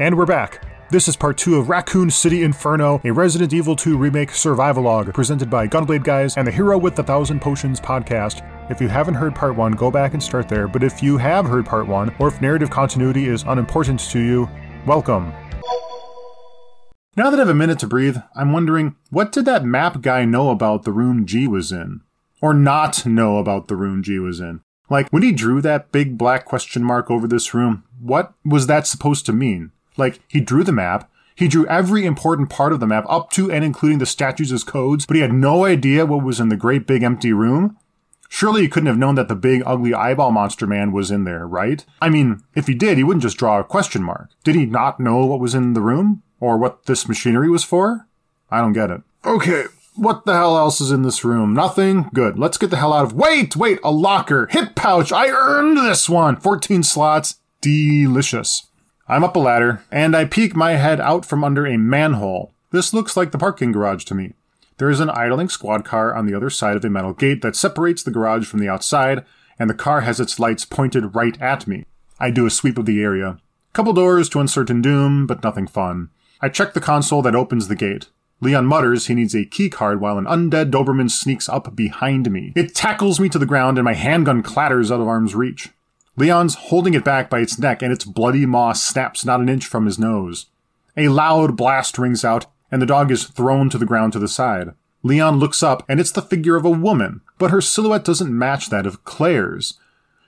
And we're back. This is part two of Raccoon City Inferno, a Resident Evil 2 remake survivalogue presented by Gunblade Guys and the Hero with the Thousand Potions podcast. If you haven't heard part one, go back and start there. But if you have heard part one, or if narrative continuity is unimportant to you, welcome. Now that I have a minute to breathe, I'm wondering what did that map guy know about the room G was in? Or not know about the room G was in? Like, when he drew that big black question mark over this room, what was that supposed to mean? Like, he drew the map, he drew every important part of the map up to and including the statues as codes, but he had no idea what was in the great big empty room? Surely he couldn't have known that the big ugly eyeball monster man was in there, right? I mean, if he did, he wouldn't just draw a question mark. Did he not know what was in the room? Or what this machinery was for? I don't get it. Okay, what the hell else is in this room? Nothing? Good. Let's get the hell out of- Wait, wait, a locker! Hip pouch! I earned this one! 14 slots. Delicious. I'm up a ladder, and I peek my head out from under a manhole. This looks like the parking garage to me. There is an idling squad car on the other side of a metal gate that separates the garage from the outside, and the car has its lights pointed right at me. I do a sweep of the area. Couple doors to uncertain doom, but nothing fun. I check the console that opens the gate. Leon mutters he needs a key card while an undead Doberman sneaks up behind me. It tackles me to the ground and my handgun clatters out of arm's reach. Leon's holding it back by its neck and its bloody maw snaps not an inch from his nose. A loud blast rings out and the dog is thrown to the ground to the side. Leon looks up and it's the figure of a woman, but her silhouette doesn't match that of Claire's.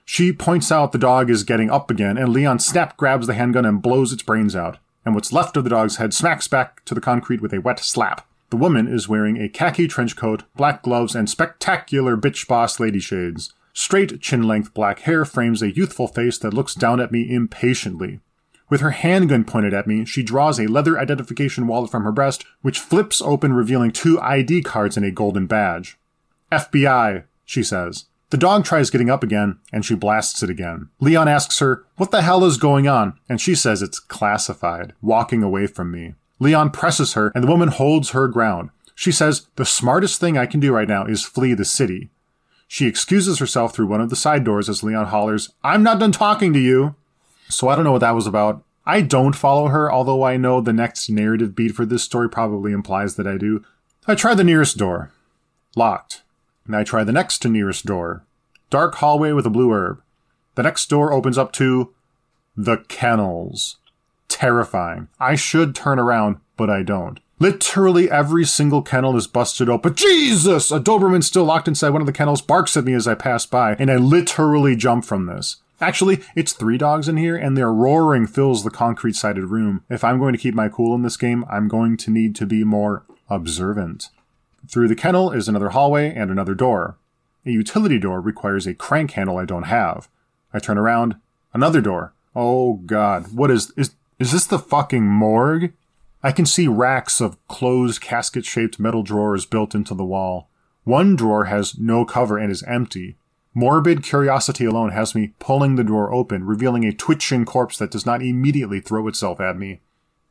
She points out the dog is getting up again and Leon snap grabs the handgun and blows its brains out and what's left of the dog's head smacks back to the concrete with a wet slap. The woman is wearing a khaki trench coat, black gloves, and spectacular bitch boss lady shades. Straight chin length black hair frames a youthful face that looks down at me impatiently. With her handgun pointed at me, she draws a leather identification wallet from her breast, which flips open, revealing two ID cards and a golden badge. FBI, she says. The dog tries getting up again, and she blasts it again. Leon asks her, What the hell is going on? And she says it's classified, walking away from me. Leon presses her, and the woman holds her ground. She says, The smartest thing I can do right now is flee the city. She excuses herself through one of the side doors as Leon hollers, I'm not done talking to you! So I don't know what that was about. I don't follow her, although I know the next narrative beat for this story probably implies that I do. I try the nearest door. Locked. And I try the next to nearest door. Dark hallway with a blue herb. The next door opens up to the kennels. Terrifying. I should turn around, but I don't. Literally every single kennel is busted open. Jesus! A Doberman still locked inside one of the kennels barks at me as I pass by, and I literally jump from this. Actually, it's three dogs in here, and their roaring fills the concrete sided room. If I'm going to keep my cool in this game, I'm going to need to be more observant. Through the kennel is another hallway and another door. A utility door requires a crank handle I don't have. I turn around. Another door. Oh god. What is, is, is this the fucking morgue? I can see racks of closed casket shaped metal drawers built into the wall. One drawer has no cover and is empty. Morbid curiosity alone has me pulling the drawer open, revealing a twitching corpse that does not immediately throw itself at me.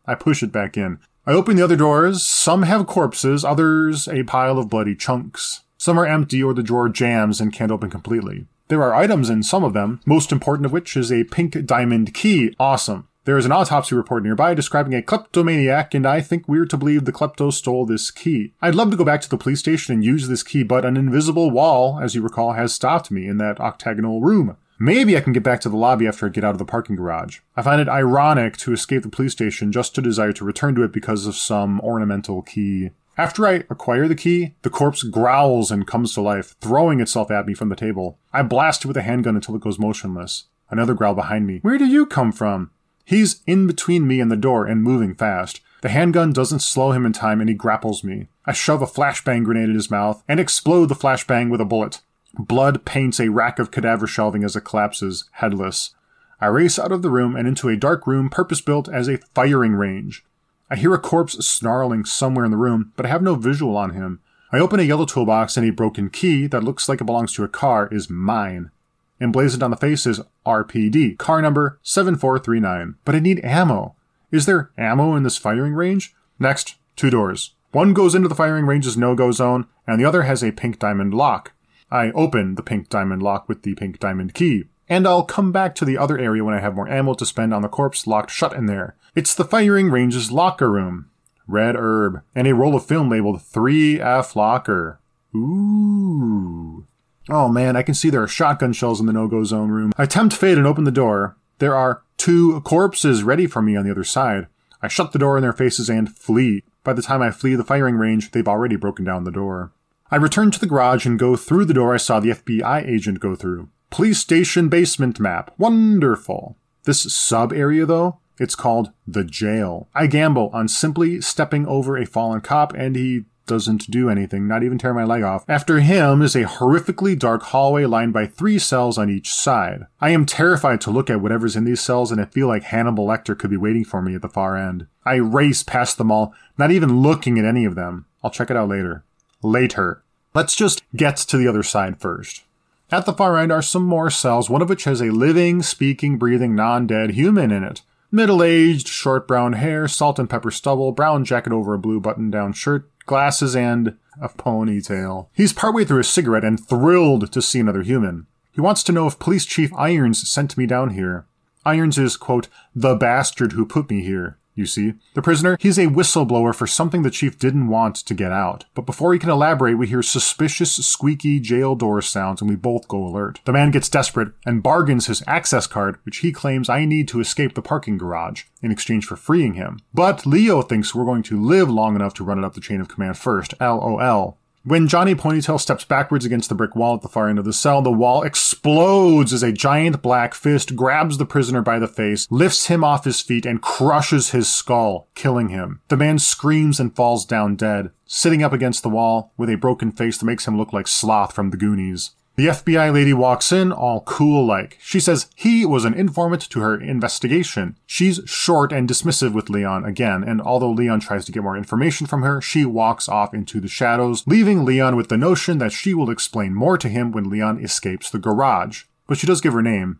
I push it back in. I open the other drawers. Some have corpses, others a pile of bloody chunks. Some are empty or the drawer jams and can't open completely. There are items in some of them, most important of which is a pink diamond key. Awesome. There is an autopsy report nearby describing a kleptomaniac, and I think we're to believe the klepto stole this key. I'd love to go back to the police station and use this key, but an invisible wall, as you recall, has stopped me in that octagonal room. Maybe I can get back to the lobby after I get out of the parking garage. I find it ironic to escape the police station just to desire to return to it because of some ornamental key. After I acquire the key, the corpse growls and comes to life, throwing itself at me from the table. I blast it with a handgun until it goes motionless. Another growl behind me. Where do you come from? He's in between me and the door and moving fast. The handgun doesn't slow him in time and he grapples me. I shove a flashbang grenade in his mouth and explode the flashbang with a bullet. Blood paints a rack of cadaver shelving as it collapses, headless. I race out of the room and into a dark room purpose built as a firing range. I hear a corpse snarling somewhere in the room, but I have no visual on him. I open a yellow toolbox and a broken key that looks like it belongs to a car is mine. Emblazoned on the face is RPD, car number 7439. But I need ammo. Is there ammo in this firing range? Next, two doors. One goes into the firing range's no-go zone, and the other has a pink diamond lock. I open the pink diamond lock with the pink diamond key. And I'll come back to the other area when I have more ammo to spend on the corpse locked shut in there. It's the firing range's locker room. Red herb. And a roll of film labeled 3F locker. Ooh. Oh man, I can see there are shotgun shells in the no-go zone room. I tempt fate and open the door. There are two corpses ready for me on the other side. I shut the door in their faces and flee. By the time I flee the firing range, they've already broken down the door. I return to the garage and go through the door I saw the FBI agent go through. Police station basement map. Wonderful. This sub area, though, it's called the jail. I gamble on simply stepping over a fallen cop, and he doesn't do anything, not even tear my leg off. After him is a horrifically dark hallway lined by three cells on each side. I am terrified to look at whatever's in these cells, and I feel like Hannibal Lecter could be waiting for me at the far end. I race past them all, not even looking at any of them. I'll check it out later. Later. Let's just get to the other side first. At the far end are some more cells, one of which has a living, speaking, breathing, non dead human in it. Middle aged, short brown hair, salt and pepper stubble, brown jacket over a blue button down shirt, glasses, and a ponytail. He's partway through a cigarette and thrilled to see another human. He wants to know if Police Chief Irons sent me down here. Irons is, quote, the bastard who put me here. You see, the prisoner, he's a whistleblower for something the chief didn't want to get out. But before he can elaborate, we hear suspicious, squeaky jail door sounds and we both go alert. The man gets desperate and bargains his access card, which he claims I need to escape the parking garage, in exchange for freeing him. But Leon thinks we're going to live long enough to run it up the chain of command first. LOL. When Johnny Ponytail steps backwards against the brick wall at the far end of the cell, the wall explodes as a giant black fist grabs the prisoner by the face, lifts him off his feet, and crushes his skull, killing him. The man screams and falls down dead, sitting up against the wall with a broken face that makes him look like Sloth from the Goonies. The FBI lady walks in, all cool like. She says he was an informant to her investigation. She's short and dismissive with Leon again, and although Leon tries to get more information from her, she walks off into the shadows, leaving Leon with the notion that she will explain more to him when Leon escapes the garage. But she does give her name,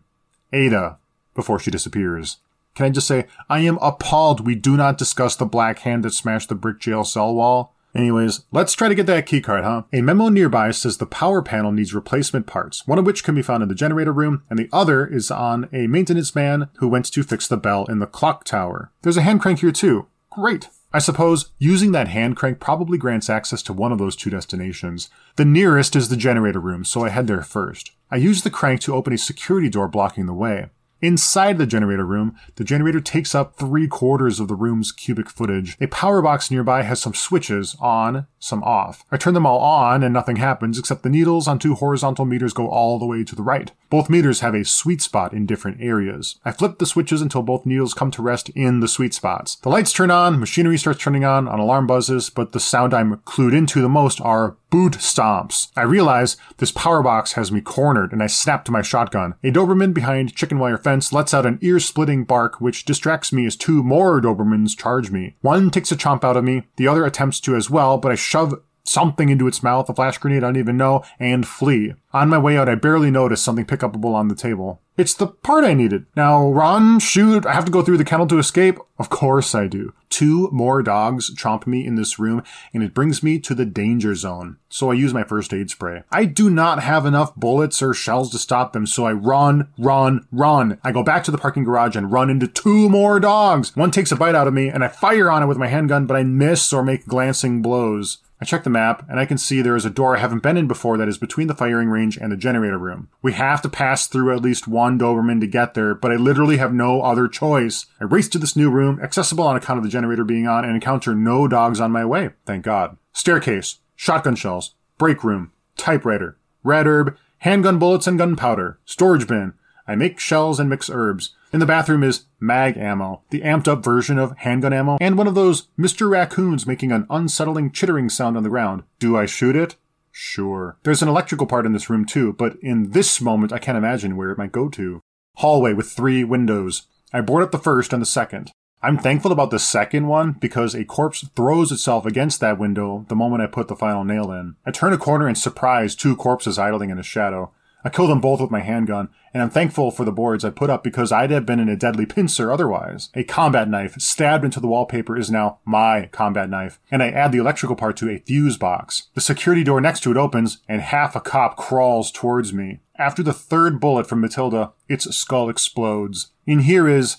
Ada, before she disappears. Can I just say, I am appalled we do not discuss the black hand that smashed the brick jail cell wall. Anyways, let's try to get that keycard, huh? A memo nearby says the power panel needs replacement parts, one of which can be found in the generator room, and the other is on a maintenance man who went to fix the bell in the clock tower. There's a hand crank here too. Great. I suppose using that hand crank probably grants access to one of those two destinations. The nearest is the generator room, so I head there first. I use the crank to open a security door blocking the way. Inside the generator room, the generator takes up three quarters of the room's cubic footage. A power box nearby has some switches on, some off. I turn them all on and nothing happens except the needles on two horizontal meters go all the way to the right. Both meters have a sweet spot in different areas. I flip the switches until both needles come to rest in the sweet spots. The lights turn on, machinery starts turning on, an alarm buzzes, but the sound I'm clued into the most are boot stomps. I realize this power box has me cornered and I snap to my shotgun. A Doberman behind chicken wire fence lets out an ear splitting bark which distracts me as two more Dobermans charge me. One takes a chomp out of me, the other attempts to as well, but I shove something into its mouth, a flash grenade I don't even know, and flee. On my way out, I barely notice something pick upable on the table. It's the part I needed. Now, run, shoot, I have to go through the kennel to escape? Of course I do. Two more dogs chomp me in this room, and it brings me to the danger zone. So I use my first aid spray. I do not have enough bullets or shells to stop them, so I run, run, run. I go back to the parking garage and run into two more dogs. One takes a bite out of me, and I fire on it with my handgun, but I miss or make glancing blows. I check the map, and I can see there is a door I haven't been in before that is between the firing range and the generator room. We have to pass through at least one Doberman to get there, but I literally have no other choice. I race to this new room, accessible on account of the generator being on, and encounter no dogs on my way. Thank God. Staircase, shotgun shells, break room, typewriter, red herb, handgun bullets and gunpowder, storage bin. I make shells and mix herbs. In the bathroom is mag ammo, the amped up version of handgun ammo, and one of those Mr. Raccoons making an unsettling chittering sound on the ground. Do I shoot it? Sure. There's an electrical part in this room too, but in this moment I can't imagine where it might go to. Hallway with three windows. I board up the first and the second. I'm thankful about the second one because a corpse throws itself against that window the moment I put the final nail in. I turn a corner and surprise two corpses idling in a shadow. I killed them both with my handgun, and I'm thankful for the boards I put up because I'd have been in a deadly pincer otherwise. A combat knife stabbed into the wallpaper is now my combat knife, and I add the electrical part to a fuse box. The security door next to it opens, and half a cop crawls towards me. After the third bullet from Matilda, its skull explodes. In here is.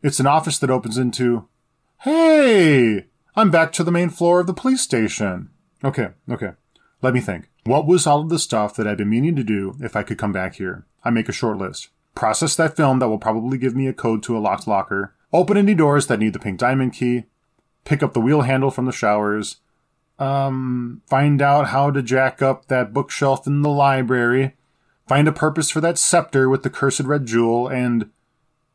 It's an office that opens into. Hey! I'm back to the main floor of the police station. Okay, okay. Let me think. What was all of the stuff that I'd been meaning to do if I could come back here? I make a short list. Process that film that will probably give me a code to a locked locker. Open any doors that need the pink diamond key. Pick up the wheel handle from the showers um, find out how to jack up that bookshelf in the library, find a purpose for that scepter with the cursed red jewel, and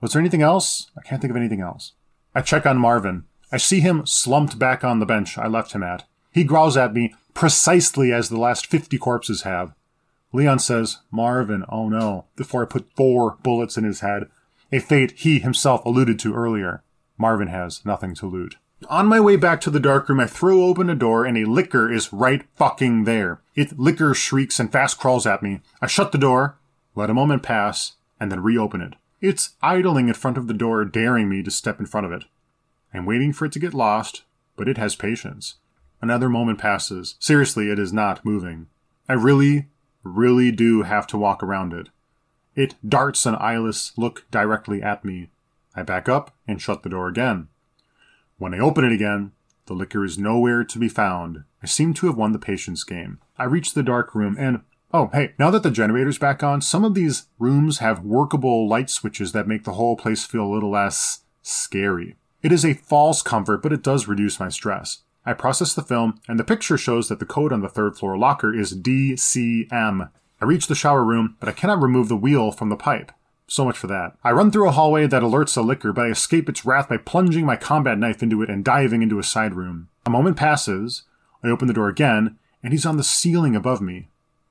was there anything else? I can't think of anything else. I check on Marvin. I see him slumped back on the bench I left him at. He growls at me precisely as the last 50 corpses have. Leon says, Marvin, oh no, before I put four bullets in his head, a fate he himself alluded to earlier. Marvin has nothing to loot. On my way back to the darkroom, I throw open a door and a licker is right fucking there. It licker shrieks and fast crawls at me. I shut the door, let a moment pass, and then reopen it. It's idling in front of the door, daring me to step in front of it. I'm waiting for it to get lost, but it has patience. Another moment passes. Seriously, it is not moving. I really, really do have to walk around it. It darts an eyeless look directly at me. I back up and shut the door again. When I open it again, the licker is nowhere to be found. I seem to have won the patience game. I reach the dark room and Oh, hey, now that the generator's back on, some of these rooms have workable light switches that make the whole place feel a little less scary. It is a false comfort, but it does reduce my stress. I process the film, and the picture shows that the code on the third floor locker is DCM. I reach the shower room, but I cannot remove the wheel from the pipe. So much for that. I run through a hallway that alerts a licker, but I escape its wrath by plunging my combat knife into it and diving into a side room. A moment passes. I open the door again, and he's on the ceiling above me.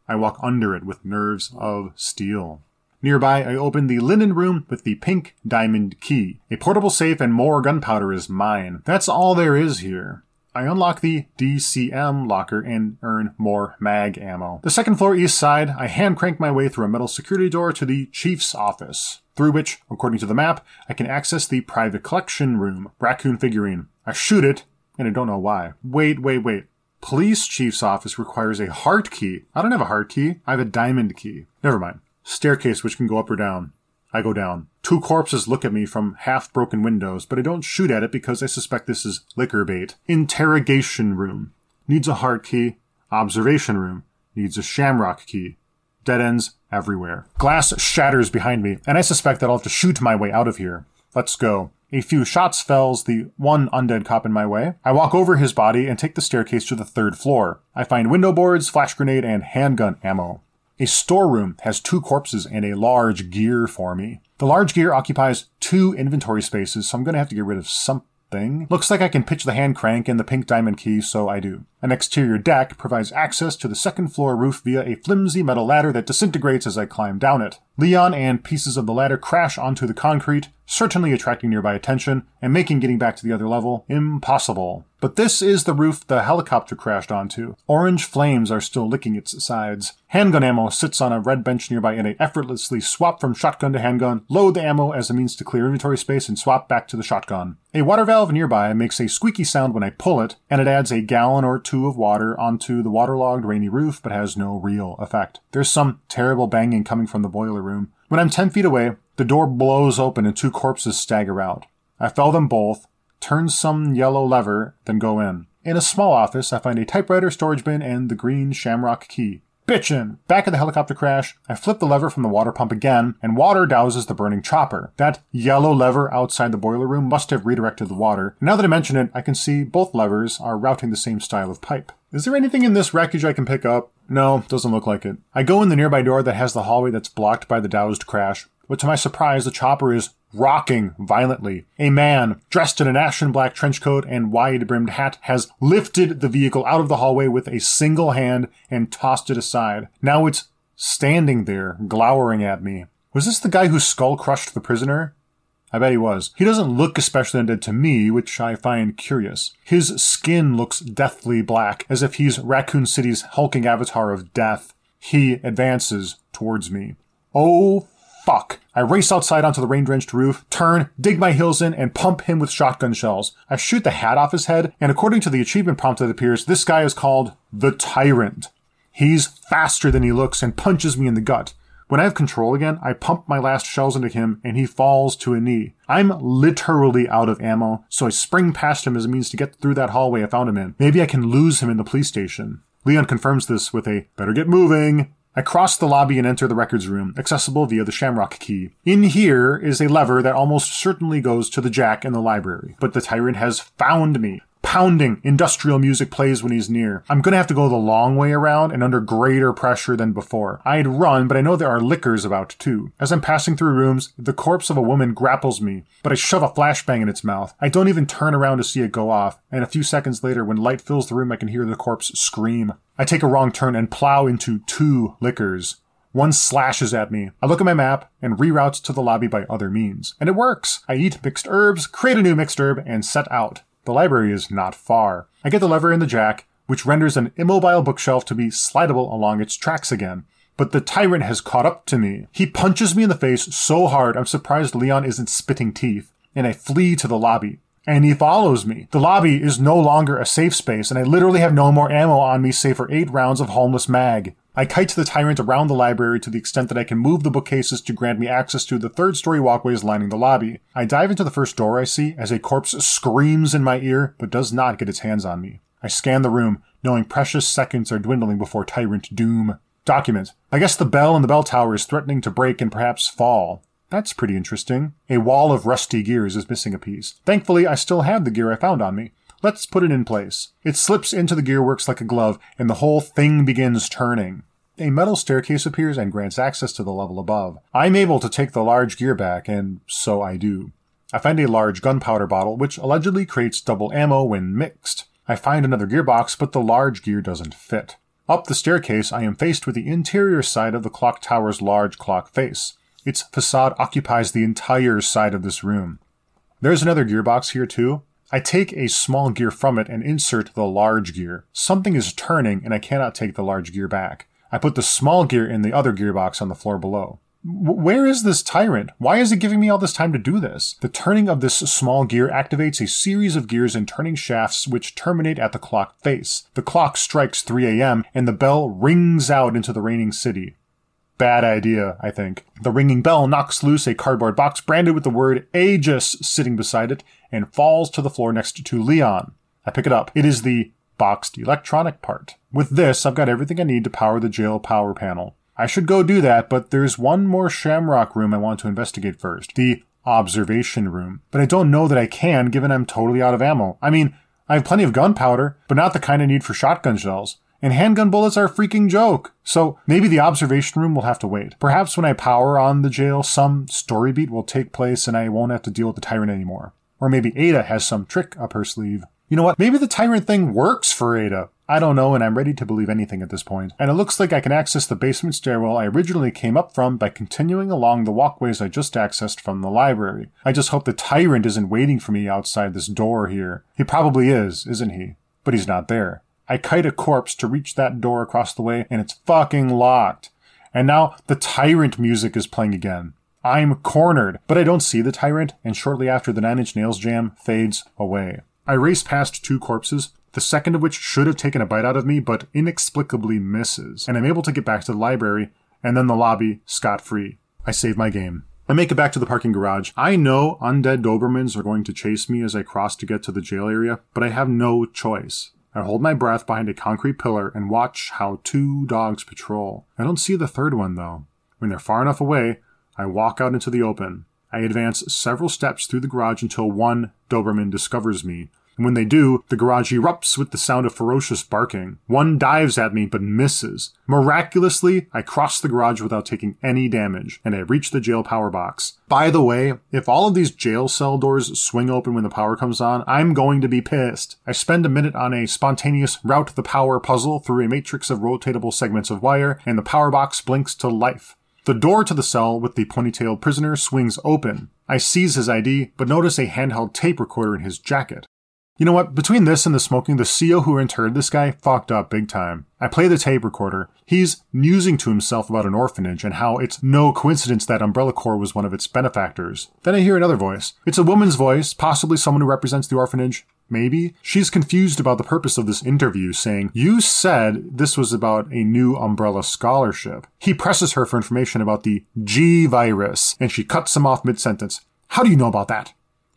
I walk under it with nerves of steel. Nearby, I open the linen room with the pink diamond key. A portable safe and more gunpowder is mine. That's all there is here. I unlock the DCM locker and earn more mag ammo. The second floor east side, I hand crank my way through a metal security door to the chief's office, through which, according to the map, I can access the private collection room, raccoon figurine. I shoot it, and I don't know why. Wait, wait, wait. Police chief's office requires a heart key. I don't have a heart key. I have a diamond key. Never mind. Staircase which can go up or down. I go down. Two corpses look at me from half broken windows, but I don't shoot at it because I suspect this is licker bait. Interrogation room. Needs a heart key. Observation room. Needs a shamrock key. Dead ends everywhere. Glass shatters behind me, and I suspect that I'll have to shoot my way out of here. Let's go. A few shots fells the one undead cop in my way. I walk over his body and take the staircase to the third floor. I find window boards, flash grenade, and handgun ammo. A storeroom has two corpses and a large gear for me. The large gear occupies two inventory spaces, so I'm going to have to get rid of something. Looks like I can pitch the hand crank and the pink diamond key, so I do. An exterior deck provides access to the second floor roof via a flimsy metal ladder that disintegrates as I climb down it. Leon and pieces of the ladder crash onto the concrete, certainly attracting nearby attention and making getting back to the other level impossible. But this is the roof the helicopter crashed onto. Orange flames are still licking its sides. Handgun ammo sits on a red bench nearby and I effortlessly swap from shotgun to handgun, load the ammo as a means to clear inventory space, and swap back to the shotgun. A water valve nearby makes a squeaky sound when I pull it, and it adds a gallon or two of water onto the waterlogged rainy roof, but has no real effect. There's some terrible banging coming from the boiler room. When I'm 10 feet away, the door blows open and two corpses stagger out. I fell them both, turn some yellow lever, then go in. In a small office, I find a typewriter, storage bin, and the green shamrock key. Bitchin'! Back at the helicopter crash, I flip the lever from the water pump again, and water douses the burning chopper. That yellow lever outside the boiler room must have redirected the water. Now that I mention it, I can see both levers are routing the same style of pipe. Is there anything in this wreckage I can pick up? No, doesn't look like it. I go in the nearby door that has the hallway that's blocked by the doused crash, but to my surprise, the chopper is rocking violently. A man, dressed in an ashen black trench coat and wide brimmed hat, has lifted the vehicle out of the hallway with a single hand and tossed it aside. Now it's standing there, glowering at me. Was this the guy whose skull crushed the prisoner? I bet he was. He doesn't look especially undead to me, which I find curious. His skin looks deathly black, as if he's Raccoon City's hulking avatar of death. He advances towards me. Oh, Fuck. I race outside onto the rain drenched roof, turn, dig my heels in, and pump him with shotgun shells. I shoot the hat off his head, and according to the achievement prompt that appears, this guy is called the Tyrant. He's faster than he looks and punches me in the gut. When I have control again, I pump my last shells into him and he falls to a knee. I'm literally out of ammo, so I spring past him as a means to get through that hallway I found him in. Maybe I can lose him in the police station. Leon confirms this with a better get moving. I cross the lobby and enter the records room, accessible via the Shamrock key. In here is a lever that almost certainly goes to the jack in the library, but the tyrant has found me pounding industrial music plays when he's near. I'm gonna have to go the long way around and under greater pressure than before. I'd run, but I know there are lickers about too. As I'm passing through rooms, the corpse of a woman grapples me, but I shove a flashbang in its mouth. I don't even turn around to see it go off, and a few seconds later, when light fills the room, I can hear the corpse scream. I take a wrong turn and plow into two lickers. One slashes at me. I look at my map and reroutes to the lobby by other means. And it works. I eat mixed herbs, create a new mixed herb, and set out. The library is not far. I get the lever in the jack, which renders an immobile bookshelf to be slidable along its tracks again. But the tyrant has caught up to me. He punches me in the face so hard I'm surprised Leon isn't spitting teeth, and I flee to the lobby. And he follows me. The lobby is no longer a safe space, and I literally have no more ammo on me save for eight rounds of homeless mag. I kite the tyrant around the library to the extent that I can move the bookcases to grant me access to the third story walkways lining the lobby. I dive into the first door I see as a corpse screams in my ear but does not get its hands on me. I scan the room, knowing precious seconds are dwindling before tyrant doom. Document. I guess the bell in the bell tower is threatening to break and perhaps fall. That's pretty interesting. A wall of rusty gears is missing a piece. Thankfully, I still have the gear I found on me. Let's put it in place. It slips into the gearworks like a glove, and the whole thing begins turning. A metal staircase appears and grants access to the level above. I'm able to take the large gear back, and so I do. I find a large gunpowder bottle, which allegedly creates double ammo when mixed. I find another gearbox, but the large gear doesn't fit. Up the staircase, I am faced with the interior side of the clock tower's large clock face. Its facade occupies the entire side of this room. There's another gearbox here too, I take a small gear from it and insert the large gear. Something is turning and I cannot take the large gear back. I put the small gear in the other gearbox on the floor below. where is this tyrant? Why is it giving me all this time to do this? The turning of this small gear activates a series of gears and turning shafts which terminate at the clock face. The clock strikes 3 a.m. and the bell rings out into the raining city. Bad idea, I think. The ringing bell knocks loose a cardboard box branded with the word Aegis sitting beside it and falls to the floor next to Leon. I pick it up. It is the boxed electronic part. With this, I've got everything I need to power the jail power panel. I should go do that, but there's one more shamrock room I want to investigate first. The observation room. But I don't know that I can, given I'm totally out of ammo. I mean, I have plenty of gunpowder, but not the kind I need for shotgun shells and handgun bullets are a freaking joke. So maybe the observation room will have to wait. Perhaps when I power on the jail, some story beat will take place and I won't have to deal with the tyrant anymore. Or maybe Ada has some trick up her sleeve. You know what? Maybe the tyrant thing works for Ada. I don't know, and I'm ready to believe anything at this point. And it looks like I can access the basement stairwell I originally came up from by continuing along the walkways I just accessed from the library. I just hope the tyrant isn't waiting for me outside this door here. He probably is, isn't he? But he's not there. I kite a corpse to reach that door across the way, and it's fucking locked. And now the tyrant music is playing again. I'm cornered, but I don't see the tyrant, and shortly after the Nine Inch Nails jam fades away. I race past two corpses, the second of which should have taken a bite out of me, but inexplicably misses, and I'm able to get back to the library, and then the lobby, scot free. I save my game. I make it back to the parking garage. I know undead Dobermans are going to chase me as I cross to get to the jail area, but I have no choice. I hold my breath behind a concrete pillar and watch how two dogs patrol. I don't see the third one though. When they're far enough away, I walk out into the open. I advance several steps through the garage until one Doberman discovers me, and when they do, the garage erupts with the sound of ferocious barking. One dives at me but misses. Miraculously, I cross the garage without taking any damage, and I reach the jail power box. By the way, if all of these jail cell doors swing open when the power comes on, I'm going to be pissed. I spend a minute on a spontaneous route the power puzzle through a matrix of rotatable segments of wire, and the power box blinks to life. The door to the cell with the ponytailed prisoner swings open. I seize his ID, but notice a handheld tape recorder in his jacket. You know what? Between this and the smoking, the CEO who interred this guy fucked up big time. I play the tape recorder. He's musing to himself about an orphanage and how it's no coincidence that Umbrella Corps was one of its benefactors. Then I hear another voice. It's a woman's voice, possibly someone who represents the orphanage, maybe? She's confused about the purpose of this interview, saying, You said this was about a new umbrella scholarship. He presses her for information about the G virus, and she cuts him off mid sentence. How do you know about that?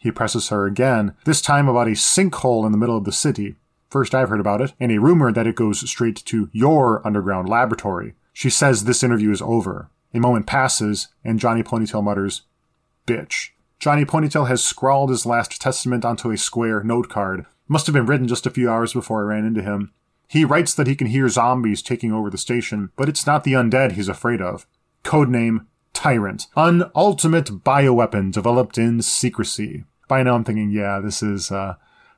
He presses her again, this time about a sinkhole in the middle of the city. First I've heard about it, and a rumor that it goes straight to your underground laboratory. She says this interview is over. A moment passes, and Johnny Ponytail mutters, Bitch. Johnny Ponytail has scrawled his last testament onto a square note card. Must have been written just a few hours before I ran into him. He writes that he can hear zombies taking over the station, but it's not the undead he's afraid of. Codename Tyrant, an ultimate bioweapon developed in secrecy. By now I'm thinking, yeah, this is, uh,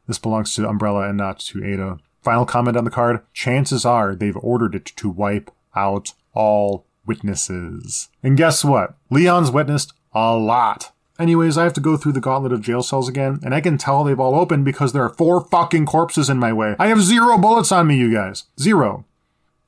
this belongs to Umbrella and not to Ada. Final comment on the card. Chances are they've ordered it to wipe out all witnesses. And guess what? Leon's witnessed a lot. Anyways, I have to go through the gauntlet of jail cells again, and I can tell they've all opened because there are four fucking corpses in my way. I have zero bullets on me, you guys. Zero.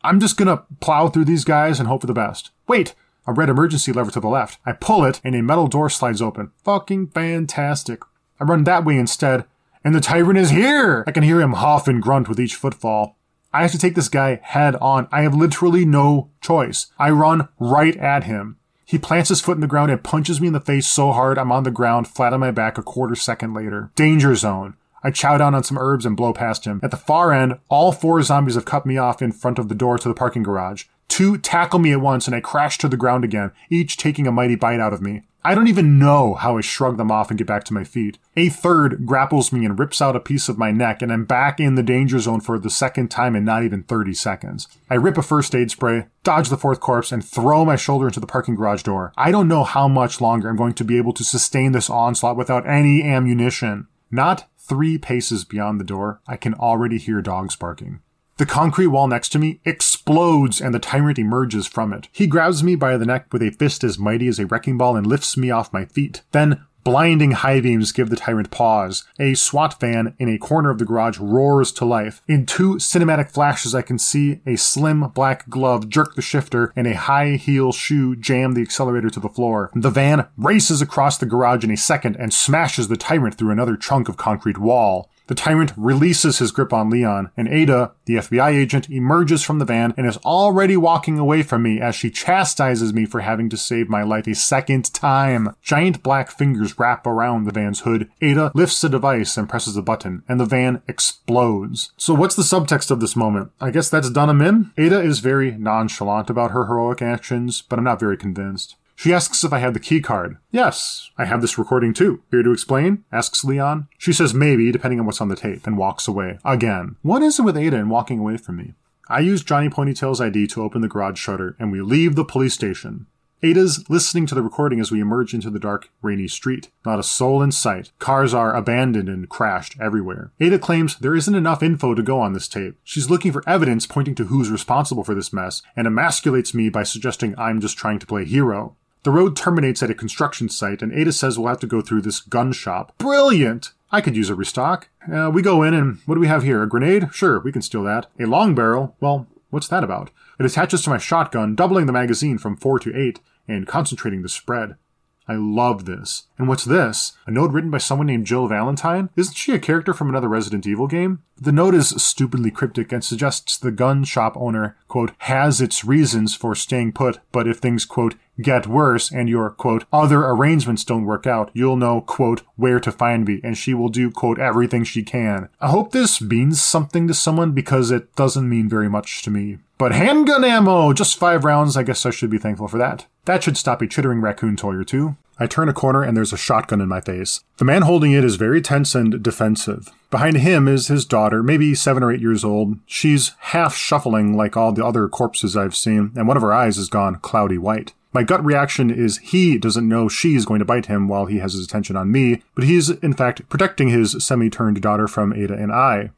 I'm just gonna plow through these guys and hope for the best. Wait! A red emergency lever to the left. I pull it, and a metal door slides open. Fucking fantastic. I run that way instead, and the tyrant is here! I can hear him huff and grunt with each footfall. I have to take this guy head on. I have literally no choice. I run right at him. He plants his foot in the ground and punches me in the face so hard I'm on the ground flat on my back a quarter second later. Danger zone. I chow down on some herbs and blow past him. At the far end, all four zombies have cut me off in front of the door to the parking garage. Two tackle me at once and I crash to the ground again, each taking a mighty bite out of me. I don't even know how I shrug them off and get back to my feet. A third grapples me and rips out a piece of my neck, and I'm back in the danger zone for the second time in not even 30 seconds. I rip a first aid spray, dodge the fourth corpse, and throw my shoulder into the parking garage door. I don't know how much longer I'm going to be able to sustain this onslaught without any ammunition. Not three paces beyond the door, I can already hear dogs barking. The concrete wall next to me explodes and the tyrant emerges from it. He grabs me by the neck with a fist as mighty as a wrecking ball and lifts me off my feet. Then Blinding high beams give the tyrant pause. A SWAT van in a corner of the garage roars to life. In two cinematic flashes, I can see a slim black glove jerk the shifter and a high heel shoe jam the accelerator to the floor. The van races across the garage in a second and smashes the tyrant through another chunk of concrete wall. The tyrant releases his grip on Leon, and Ada, the FBI agent, emerges from the van and is already walking away from me as she chastises me for having to save my life a second time. Giant black fingers wrap around the van's hood. Ada lifts the device and presses a button, and the van explodes. So what's the subtext of this moment? I guess that's done him in? Ada is very nonchalant about her heroic actions, but I'm not very convinced. She asks if I have the key card. Yes, I have this recording too. Here to explain? asks Leon. She says maybe, depending on what's on the tape, and walks away. Again. What is it with Ada and walking away from me? I use Johnny Ponytail's ID to open the garage shutter, and we leave the police station. Ada's listening to the recording as we emerge into the dark, rainy street. Not a soul in sight. Cars are abandoned and crashed everywhere. Ada claims there isn't enough info to go on this tape. She's looking for evidence pointing to who's responsible for this mess, and emasculates me by suggesting I'm just trying to play hero. The road terminates at a construction site, and Ada says we'll have to go through this gun shop. Brilliant! I could use a restock. Uh, we go in, and what do we have here? A grenade? Sure, we can steal that. A long barrel? Well, what's that about? It attaches to my shotgun, doubling the magazine from 4 to 8, and concentrating the spread. I love this. And what's this? A note written by someone named Jill Valentine? Isn't she a character from another Resident Evil game? The note is stupidly cryptic and suggests the gun shop owner, quote, has its reasons for staying put, but if things, quote, get worse and your, quote, other arrangements don't work out, you'll know, quote, where to find me, and she will do, quote, everything she can. I hope this means something to someone because it doesn't mean very much to me. But handgun ammo! Just five rounds, I guess I should be thankful for that. That should stop a chittering raccoon toy or two. I turn a corner and there's a shotgun in my face. The man holding it is very tense and defensive. Behind him is his daughter, maybe seven or eight years old. She's half shuffling like all the other corpses I've seen, and one of her eyes has gone cloudy white. My gut reaction is he doesn't know she's going to bite him while he has his attention on me, but he's in fact protecting his semi-turned daughter from Ada and I.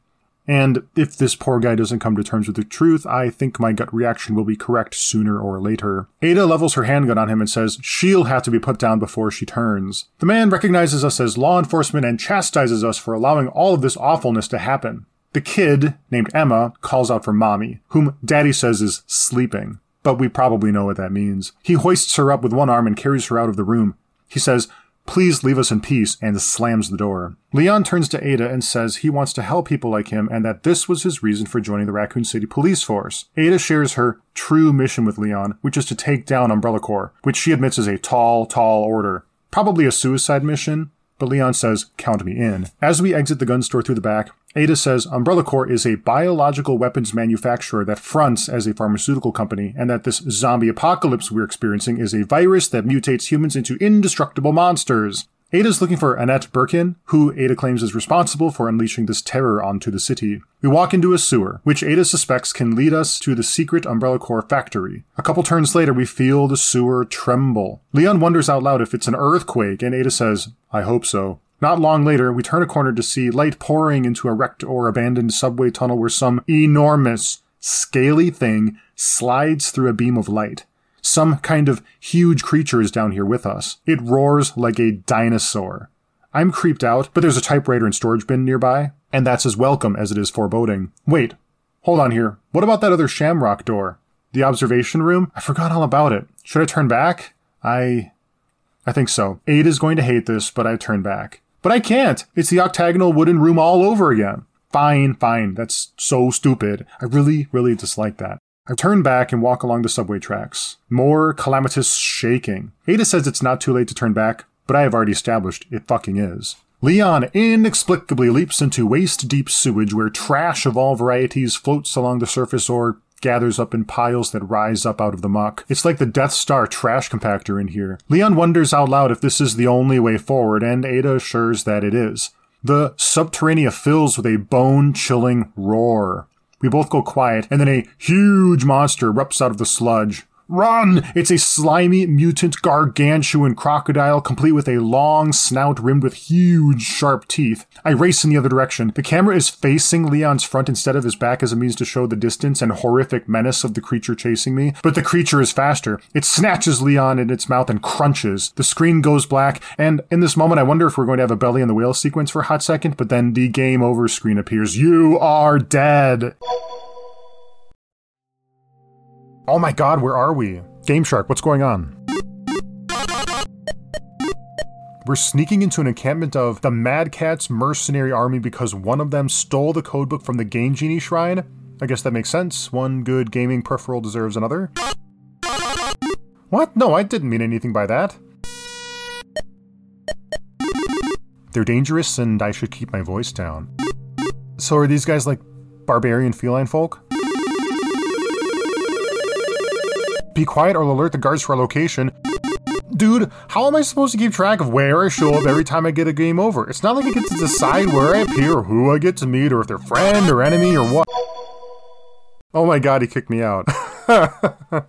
And if this poor guy doesn't come to terms with the truth, I think my gut reaction will be correct sooner or later. Ada levels her handgun on him and says she'll have to be put down before she turns. The man recognizes us as law enforcement and chastises us for allowing all of this awfulness to happen. The kid, named Emma, calls out for mommy, whom daddy says is sleeping. But we probably know what that means. He hoists her up with one arm and carries her out of the room. He says, Please leave us in peace, and slams the door. Leon turns to Ada and says he wants to help people like him and that this was his reason for joining the Raccoon City Police Force. Ada shares her true mission with Leon, which is to take down Umbrella Corps, which she admits is a tall, tall order. Probably a suicide mission, but Leon says, Count me in. As we exit the gun store through the back, Ada says Umbrella Corps is a biological weapons manufacturer that fronts as a pharmaceutical company, and that this zombie apocalypse we're experiencing is a virus that mutates humans into indestructible monsters. Ada's looking for Annette Birkin, who Ada claims is responsible for unleashing this terror onto the city. We walk into a sewer, which Ada suspects can lead us to the secret Umbrella Corps factory. A couple turns later, we feel the sewer tremble. Leon wonders out loud if it's an earthquake, and Ada says, I hope so. Not long later, we turn a corner to see light pouring into a wrecked or abandoned subway tunnel where some enormous, scaly thing slides through a beam of light. Some kind of huge creature is down here with us. It roars like a dinosaur. I'm creeped out, but there's a typewriter and storage bin nearby, and that's as welcome as it is foreboding. Wait, hold on here. What about that other shamrock door? The observation room? I forgot all about it. Should I turn back? I. I think so. Ada is going to hate this, but I turn back. But I can't. It's the octagonal wooden room all over again. Fine, fine. That's so stupid. I really, really dislike that. I turn back and walk along the subway tracks. More calamitous shaking. Ada says it's not too late to turn back, but I have already established it fucking is. Leon inexplicably leaps into waist deep sewage where trash of all varieties floats along the surface or gathers up in piles that rise up out of the muck. It's like the Death Star trash compactor in here. Leon wonders out loud if this is the only way forward, and Ada assures that it is. The subterranea fills with a bone chilling roar. We both go quiet, and then a huge monster erupts out of the sludge. Run! It's a slimy, mutant, gargantuan crocodile, complete with a long snout rimmed with huge, sharp teeth. I race in the other direction. The camera is facing Leon's front instead of his back as a means to show the distance and horrific menace of the creature chasing me. But the creature is faster. It snatches Leon in its mouth and crunches. The screen goes black, and in this moment, I wonder if we're going to have a belly in the whale sequence for a hot second, but then the game over screen appears. You are dead! Oh my god, where are we? Game Shark, what's going on? We're sneaking into an encampment of the Mad Cat's mercenary army because one of them stole the codebook from the Game Genie Shrine. I guess that makes sense. One good gaming peripheral deserves another. What? No, I didn't mean anything by that. They're dangerous and I should keep my voice down. So are these guys like barbarian feline folk? Be quiet or I'll alert the guards to our location. Dude, how am I supposed to keep track of where I show up every time I get a game over? It's not like I get to decide where I appear or who I get to meet or if they're friend or enemy or what. Oh my god, he kicked me out.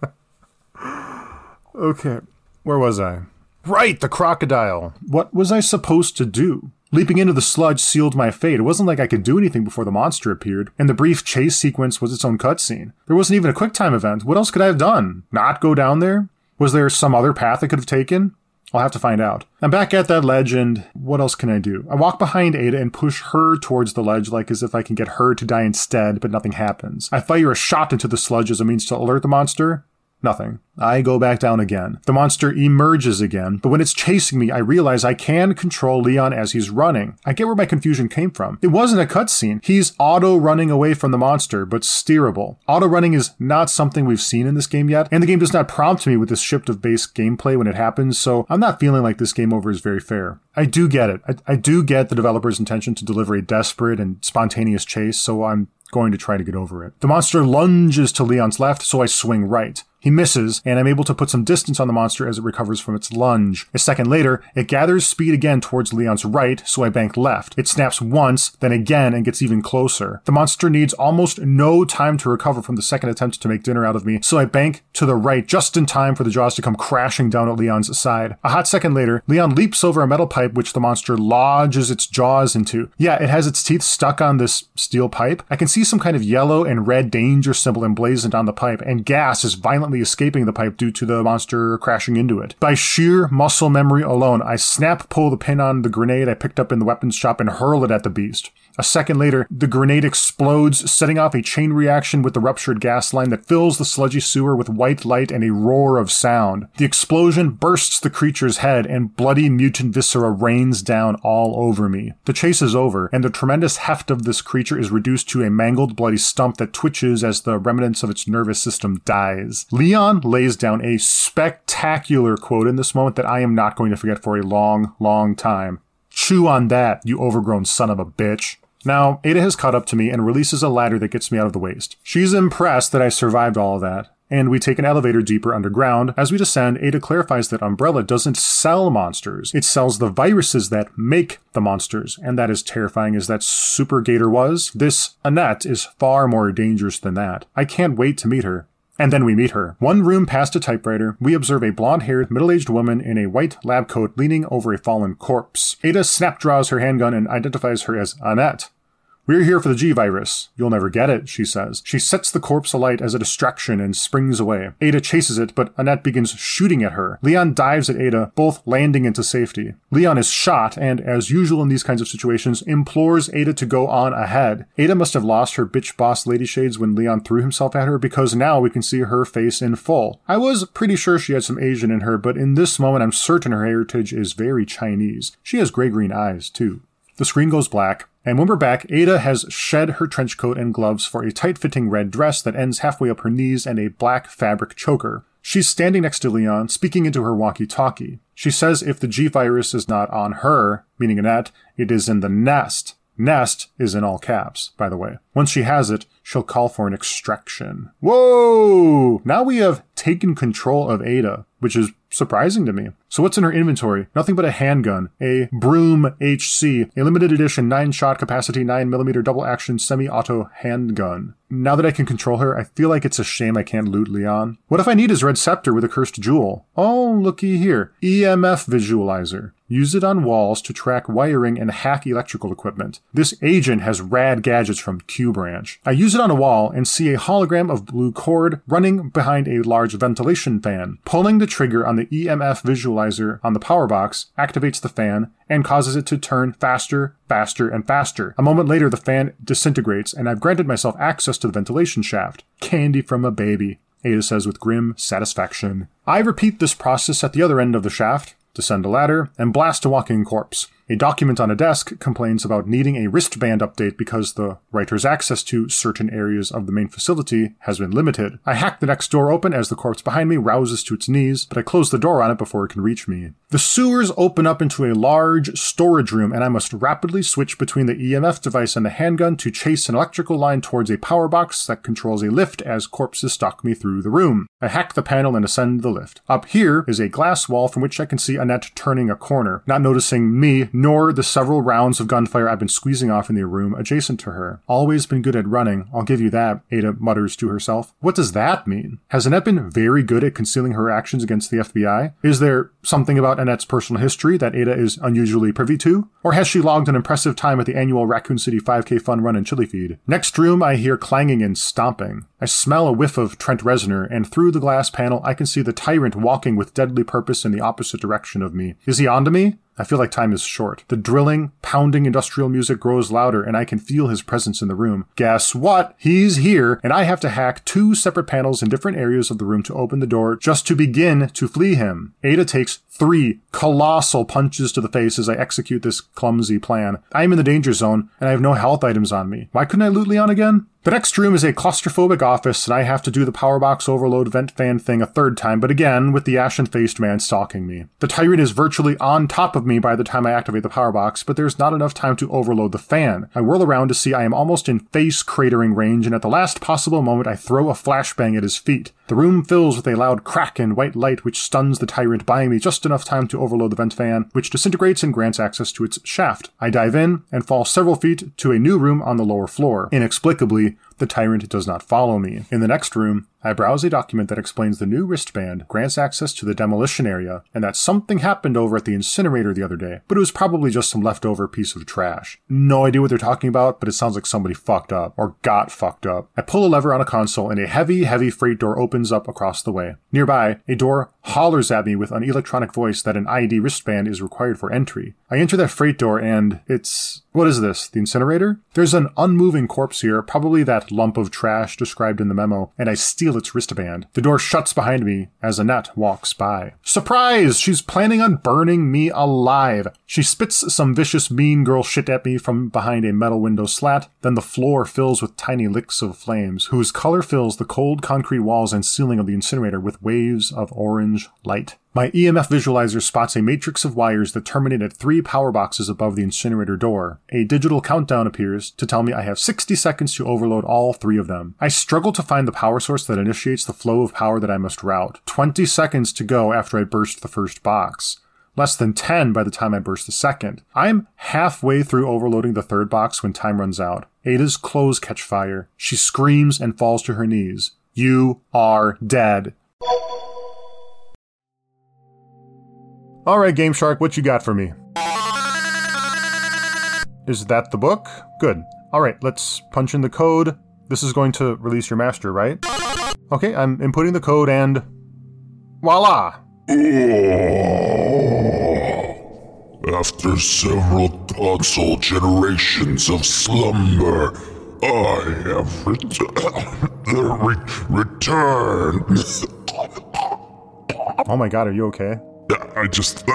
okay, where was I? Right, the crocodile. What was I supposed to do? Leaping into the sludge sealed my fate. It wasn't like I could do anything before the monster appeared, and the brief chase sequence was its own cutscene. There wasn't even a QuickTime event. What else could I have done? Not go down there? Was there some other path I could have taken? I'll have to find out. I'm back at that ledge, and what else can I do? I walk behind Ada and push her towards the ledge, like as if I can get her to die instead, but nothing happens. I fire a shot into the sludge as a means to alert the monster. Nothing. I go back down again. The monster emerges again, but when it's chasing me, I realize I can control Leon as he's running. I get where my confusion came from. It wasn't a cutscene. He's auto running away from the monster, but steerable. Auto running is not something we've seen in this game yet, and the game does not prompt me with this shift of base gameplay when it happens, so I'm not feeling like this game over is very fair. I do get it. I, I do get the developer's intention to deliver a desperate and spontaneous chase, so I'm going to try to get over it. The monster lunges to Leon's left, so I swing right. He misses, and I'm able to put some distance on the monster as it recovers from its lunge. A second later, it gathers speed again towards Leon's right, so I bank left. It snaps once, then again, and gets even closer. The monster needs almost no time to recover from the second attempt to make dinner out of me, so I bank to the right just in time for the jaws to come crashing down at Leon's side. A hot second later, Leon leaps over a metal pipe which the monster lodges its jaws into. Yeah, it has its teeth stuck on this steel pipe. I can see some kind of yellow and red danger symbol emblazoned on the pipe, and gas is violently escaping the pipe due to the monster crashing into it. By sheer muscle memory alone, I snap pull the pin on the grenade I picked up in the weapons shop and hurl it at the beast. A second later, the grenade explodes, setting off a chain reaction with the ruptured gas line that fills the sludgy sewer with white light and a roar of sound. The explosion bursts the creature's head, and bloody mutant viscera rains down all over me. The chase is over, and the tremendous heft of this creature is reduced to a mangled, bloody stump that twitches as the remnants of its nervous system dies. Leon lays down a spectacular quote in this moment that I am not going to forget for a long, long time. Chew on that, you overgrown son of a bitch. Now, Ada has caught up to me and releases a ladder that gets me out of the waste. She's impressed that I survived all of that, and we take an elevator deeper underground. As we descend, Ada clarifies that Umbrella doesn't sell monsters. It sells the viruses that make the monsters, and that is terrifying as that Super Gator was. This Annette is far more dangerous than that. I can't wait to meet her. And then we meet her. One room past a typewriter, we observe a blonde haired, middle aged woman in a white lab coat leaning over a fallen corpse. Ada snap draws her handgun and identifies her as Annette. We're here for the G virus. You'll never get it, she says. She sets the corpse alight as a distraction and springs away. Ada chases it, but Annette begins shooting at her. Leon dives at Ada, both landing into safety. Leon is shot and, as usual in these kinds of situations, implores Ada to go on ahead. Ada must have lost her bitch boss lady shades when Leon threw himself at her because now we can see her face in full. I was pretty sure she had some Asian in her, but in this moment I'm certain her heritage is very Chinese. She has gray green eyes, too. The screen goes black, and when we're back, Ada has shed her trench coat and gloves for a tight fitting red dress that ends halfway up her knees and a black fabric choker. She's standing next to Leon, speaking into her walkie talkie. She says if the G virus is not on her, meaning Annette, it is in the nest. Nest is in all caps, by the way. Once she has it, she'll call for an extraction. Whoa! Now we have taken control of Ada, which is surprising to me. So what's in her inventory? Nothing but a handgun, a Broom HC, a limited edition 9-shot capacity 9mm double action semi-auto handgun. Now that I can control her, I feel like it's a shame I can't loot Leon. What if I need his red scepter with a cursed jewel? Oh, looky here. EMF visualizer. Use it on walls to track wiring and hack electrical equipment. This agent has rad gadgets from Q Branch. I use it on a wall and see a hologram of blue cord running behind a large ventilation fan. Pulling the trigger on the EMF visualizer on the power box activates the fan and causes it to turn faster, faster, and faster. A moment later, the fan disintegrates, and I've granted myself access to the ventilation shaft. Candy from a baby. Ada says with grim satisfaction. I repeat this process at the other end of the shaft, descend a ladder, and blast a walking corpse. A document on a desk complains about needing a wristband update because the writer's access to certain areas of the main facility has been limited. I hack the next door open as the corpse behind me rouses to its knees, but I close the door on it before it can reach me. The sewers open up into a large storage room, and I must rapidly switch between the EMF device and the handgun to chase an electrical line towards a power box that controls a lift as corpses stalk me through the room. I hack the panel and ascend the lift. Up here is a glass wall from which I can see Annette turning a corner, not noticing me nor the several rounds of gunfire I've been squeezing off in the room adjacent to her. Always been good at running, I'll give you that, Ada mutters to herself. What does that mean? Has Annette been very good at concealing her actions against the FBI? Is there something about Annette's personal history that Ada is unusually privy to? Or has she logged an impressive time at the annual Raccoon City 5K fun run and chili feed? Next room, I hear clanging and stomping. I smell a whiff of Trent Reznor, and through the glass panel, I can see the tyrant walking with deadly purpose in the opposite direction of me. Is he onto me? I feel like time is short. The drilling, pounding industrial music grows louder, and I can feel his presence in the room. Guess what? He's here, and I have to hack two separate panels in different areas of the room to open the door just to begin to flee him. Ada takes three colossal punches to the face as I execute this clumsy plan. I am in the danger zone, and I have no health items on me. Why couldn't I loot Leon again? The next room is a claustrophobic office, and I have to do the power box overload vent fan thing a third time, but again with the ashen faced man stalking me. The tyrant is virtually on top of me by the time I activate the power box, but there's not enough time to overload the fan. I whirl around to see I am almost in face cratering range, and at the last possible moment, I throw a flashbang at his feet. The room fills with a loud crack and white light which stuns the tyrant, buying me just enough time to overload the vent fan, which disintegrates and grants access to its shaft. I dive in and fall several feet to a new room on the lower floor. Inexplicably, the tyrant does not follow me. In the next room, I browse a document that explains the new wristband grants access to the demolition area, and that something happened over at the incinerator the other day, but it was probably just some leftover piece of trash. No idea what they're talking about, but it sounds like somebody fucked up, or got fucked up. I pull a lever on a console, and a heavy, heavy freight door opens up across the way. Nearby, a door hollers at me with an electronic voice that an ID wristband is required for entry. I enter that freight door and it's. What is this? The incinerator? There's an unmoving corpse here, probably that lump of trash described in the memo, and I steal its wristband. The door shuts behind me as Annette walks by. Surprise! She's planning on burning me alive. She spits some vicious mean girl shit at me from behind a metal window slat, then the floor fills with tiny licks of flames, whose color fills the cold concrete walls and ceiling of the incinerator with waves of orange light. My EMF visualizer spots a matrix of wires that terminate at three power boxes above the incinerator door. A digital countdown appears to tell me I have 60 seconds to overload all three of them. I struggle to find the power source that initiates the flow of power that I must route. 20 seconds to go after I burst the first box. Less than 10 by the time I burst the second. I'm halfway through overloading the third box when time runs out. Ada's clothes catch fire. She screams and falls to her knees. You are dead. All right, Game Shark, what you got for me? Is that the book? Good. All right, let's punch in the code. This is going to release your master, right? Okay, I'm inputting the code and voila! After several console generations of slumber, I have ret- re- returned. Oh my god, are you okay? I just.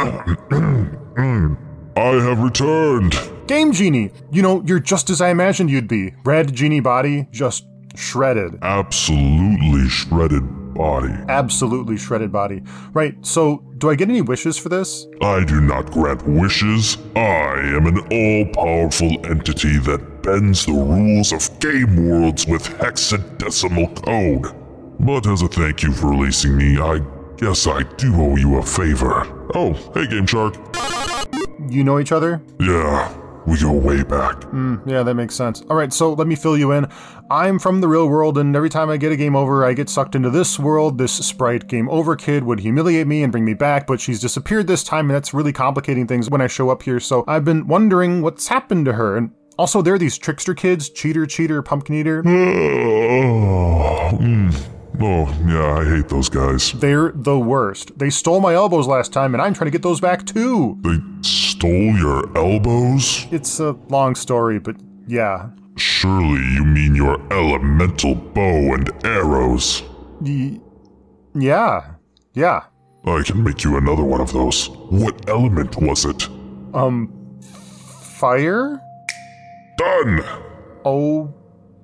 I have returned. Game Genie! You know, you're just as I imagined you'd be. Red Genie body, just shredded. Absolutely shredded body. Absolutely shredded body. Right, so do I get any wishes for this? I do not grant wishes. I am an all powerful entity that bends the rules of game worlds with hexadecimal code. But as a thank you for releasing me, I guess I do owe you a favor. Oh, hey, Game Shark. You know each other? Yeah, we go way back. Yeah, that makes sense. All right, so let me fill you in. I'm from the real world, and every time I get a game over, I get sucked into this world. This sprite game over kid would humiliate me and bring me back, but she's disappeared this time, and that's really complicating things when I show up here. So I've been wondering what's happened to her. And also, there are these trickster kids cheater, cheater, pumpkin eater. Mm. Oh, yeah, I hate those guys. They're the worst. They stole my elbows last time, and I'm trying to get those back too. They stole your elbows? It's a long story, but yeah. Surely you mean your elemental bow and arrows. Y- yeah. Yeah. I can make you another one of those. What element was it? Um, fire? Done! Oh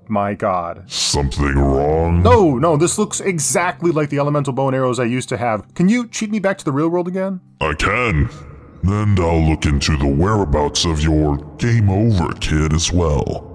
my god. Something wrong? No, no, this looks exactly like the elemental bow and arrows I used to have. Can you cheat me back to the real world again? I can. Then I'll look into the whereabouts of your game over kid as well.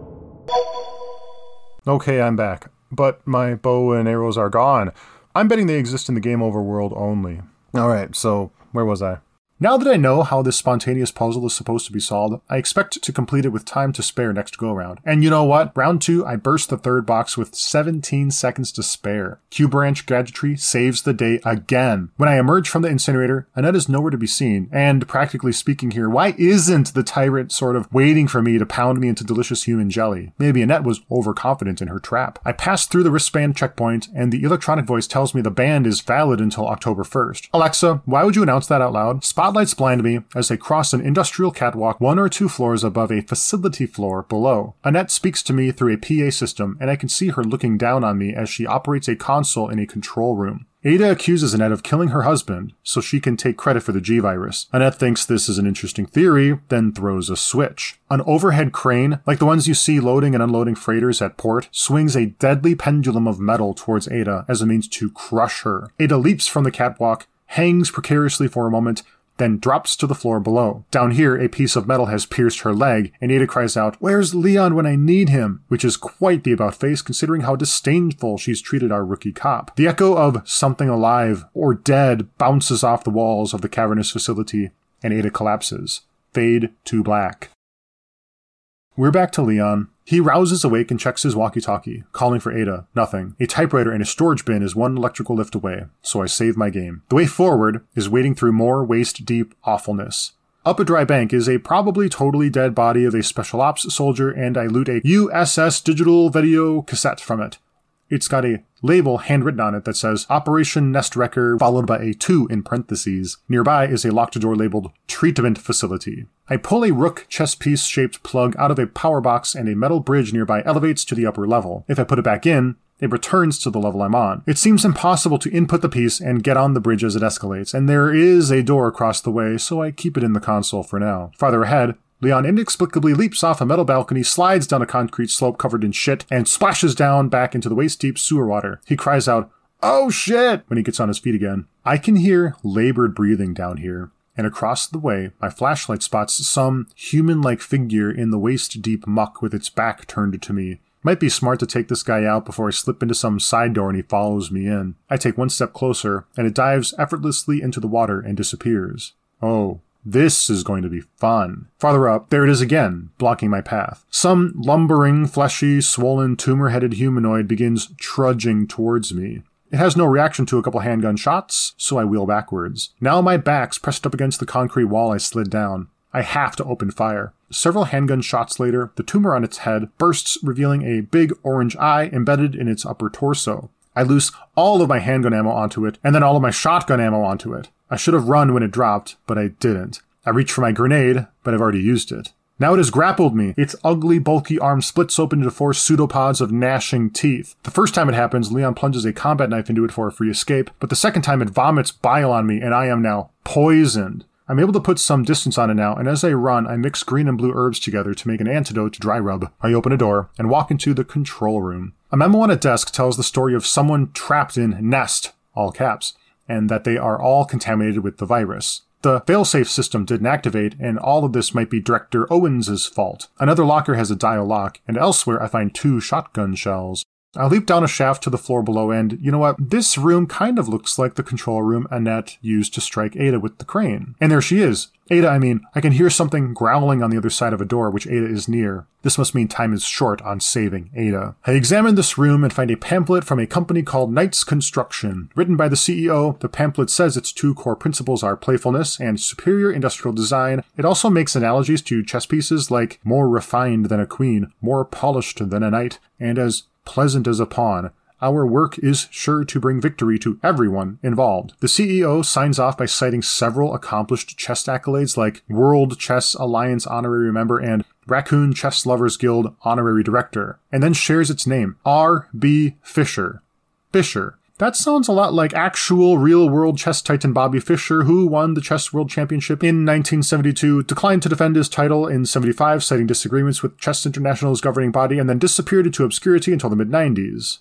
Okay, I'm back. But my bow and arrows are gone. I'm betting they exist in the game over world only. Alright, so where was I? Now that I know how this spontaneous puzzle is supposed to be solved, I expect to complete it with time to spare next go round. And you know what? Round two, I burst the third box with 17 seconds to spare. Q Branch Gadgetry saves the day again. When I emerge from the incinerator, Annette is nowhere to be seen. And practically speaking here, why isn't the tyrant sort of waiting for me to pound me into delicious human jelly? Maybe Annette was overconfident in her trap. I pass through the wristband checkpoint, and the electronic voice tells me the ban is valid until October 1st. Alexa, why would you announce that out loud? Spotlights blind me as they cross an industrial catwalk one or two floors above a facility floor below. Annette speaks to me through a PA system, and I can see her looking down on me as she operates a console in a control room. Ada accuses Annette of killing her husband so she can take credit for the G virus. Annette thinks this is an interesting theory, then throws a switch. An overhead crane, like the ones you see loading and unloading freighters at port, swings a deadly pendulum of metal towards Ada as a means to crush her. Ada leaps from the catwalk, hangs precariously for a moment, then drops to the floor below. Down here, a piece of metal has pierced her leg, and Ada cries out, Where's Leon when I need him? Which is quite the about face considering how disdainful she's treated our rookie cop. The echo of something alive or dead bounces off the walls of the cavernous facility, and Ada collapses. Fade to black. We're back to Leon. He rouses awake and checks his walkie talkie, calling for Ada. Nothing. A typewriter and a storage bin is one electrical lift away, so I save my game. The way forward is wading through more waist deep awfulness. Up a dry bank is a probably totally dead body of a special ops soldier, and I loot a USS digital video cassette from it. It's got a label handwritten on it that says Operation Nest Wrecker, followed by a 2 in parentheses. Nearby is a locked door labeled Treatment Facility. I pull a rook chess piece shaped plug out of a power box and a metal bridge nearby elevates to the upper level. If I put it back in, it returns to the level I'm on. It seems impossible to input the piece and get on the bridge as it escalates, and there is a door across the way, so I keep it in the console for now. Farther ahead, Leon inexplicably leaps off a metal balcony, slides down a concrete slope covered in shit, and splashes down back into the waist deep sewer water. He cries out, Oh shit! when he gets on his feet again. I can hear labored breathing down here, and across the way, my flashlight spots some human like figure in the waist deep muck with its back turned to me. Might be smart to take this guy out before I slip into some side door and he follows me in. I take one step closer, and it dives effortlessly into the water and disappears. Oh, this is going to be fun. Farther up, there it is again, blocking my path. Some lumbering, fleshy, swollen, tumor headed humanoid begins trudging towards me. It has no reaction to a couple handgun shots, so I wheel backwards. Now my back's pressed up against the concrete wall I slid down. I have to open fire. Several handgun shots later, the tumor on its head bursts, revealing a big orange eye embedded in its upper torso. I loose all of my handgun ammo onto it, and then all of my shotgun ammo onto it. I should have run when it dropped, but I didn't. I reach for my grenade, but I've already used it. Now it has grappled me. Its ugly, bulky arm splits open into four pseudopods of gnashing teeth. The first time it happens, Leon plunges a combat knife into it for a free escape, but the second time it vomits bile on me, and I am now poisoned. I'm able to put some distance on it now, and as I run, I mix green and blue herbs together to make an antidote to dry rub. I open a door and walk into the control room. A memo on a desk tells the story of someone trapped in Nest, all caps, and that they are all contaminated with the virus. The failsafe system didn't activate, and all of this might be Director Owens' fault. Another locker has a dial lock, and elsewhere I find two shotgun shells. I leap down a shaft to the floor below, and you know what? This room kind of looks like the control room Annette used to strike Ada with the crane. And there she is. Ada, I mean, I can hear something growling on the other side of a door, which Ada is near. This must mean time is short on saving Ada. I examine this room and find a pamphlet from a company called Knights Construction. Written by the CEO, the pamphlet says its two core principles are playfulness and superior industrial design. It also makes analogies to chess pieces like more refined than a queen, more polished than a knight, and as pleasant as a pawn. Our work is sure to bring victory to everyone involved. The CEO signs off by citing several accomplished chess accolades like World Chess Alliance Honorary Member and Raccoon Chess Lovers Guild Honorary Director, and then shares its name, R.B. Fisher. Fischer. That sounds a lot like actual real world chess titan Bobby Fischer, who won the Chess World Championship in 1972, declined to defend his title in 75, citing disagreements with Chess International's governing body, and then disappeared into obscurity until the mid 90s.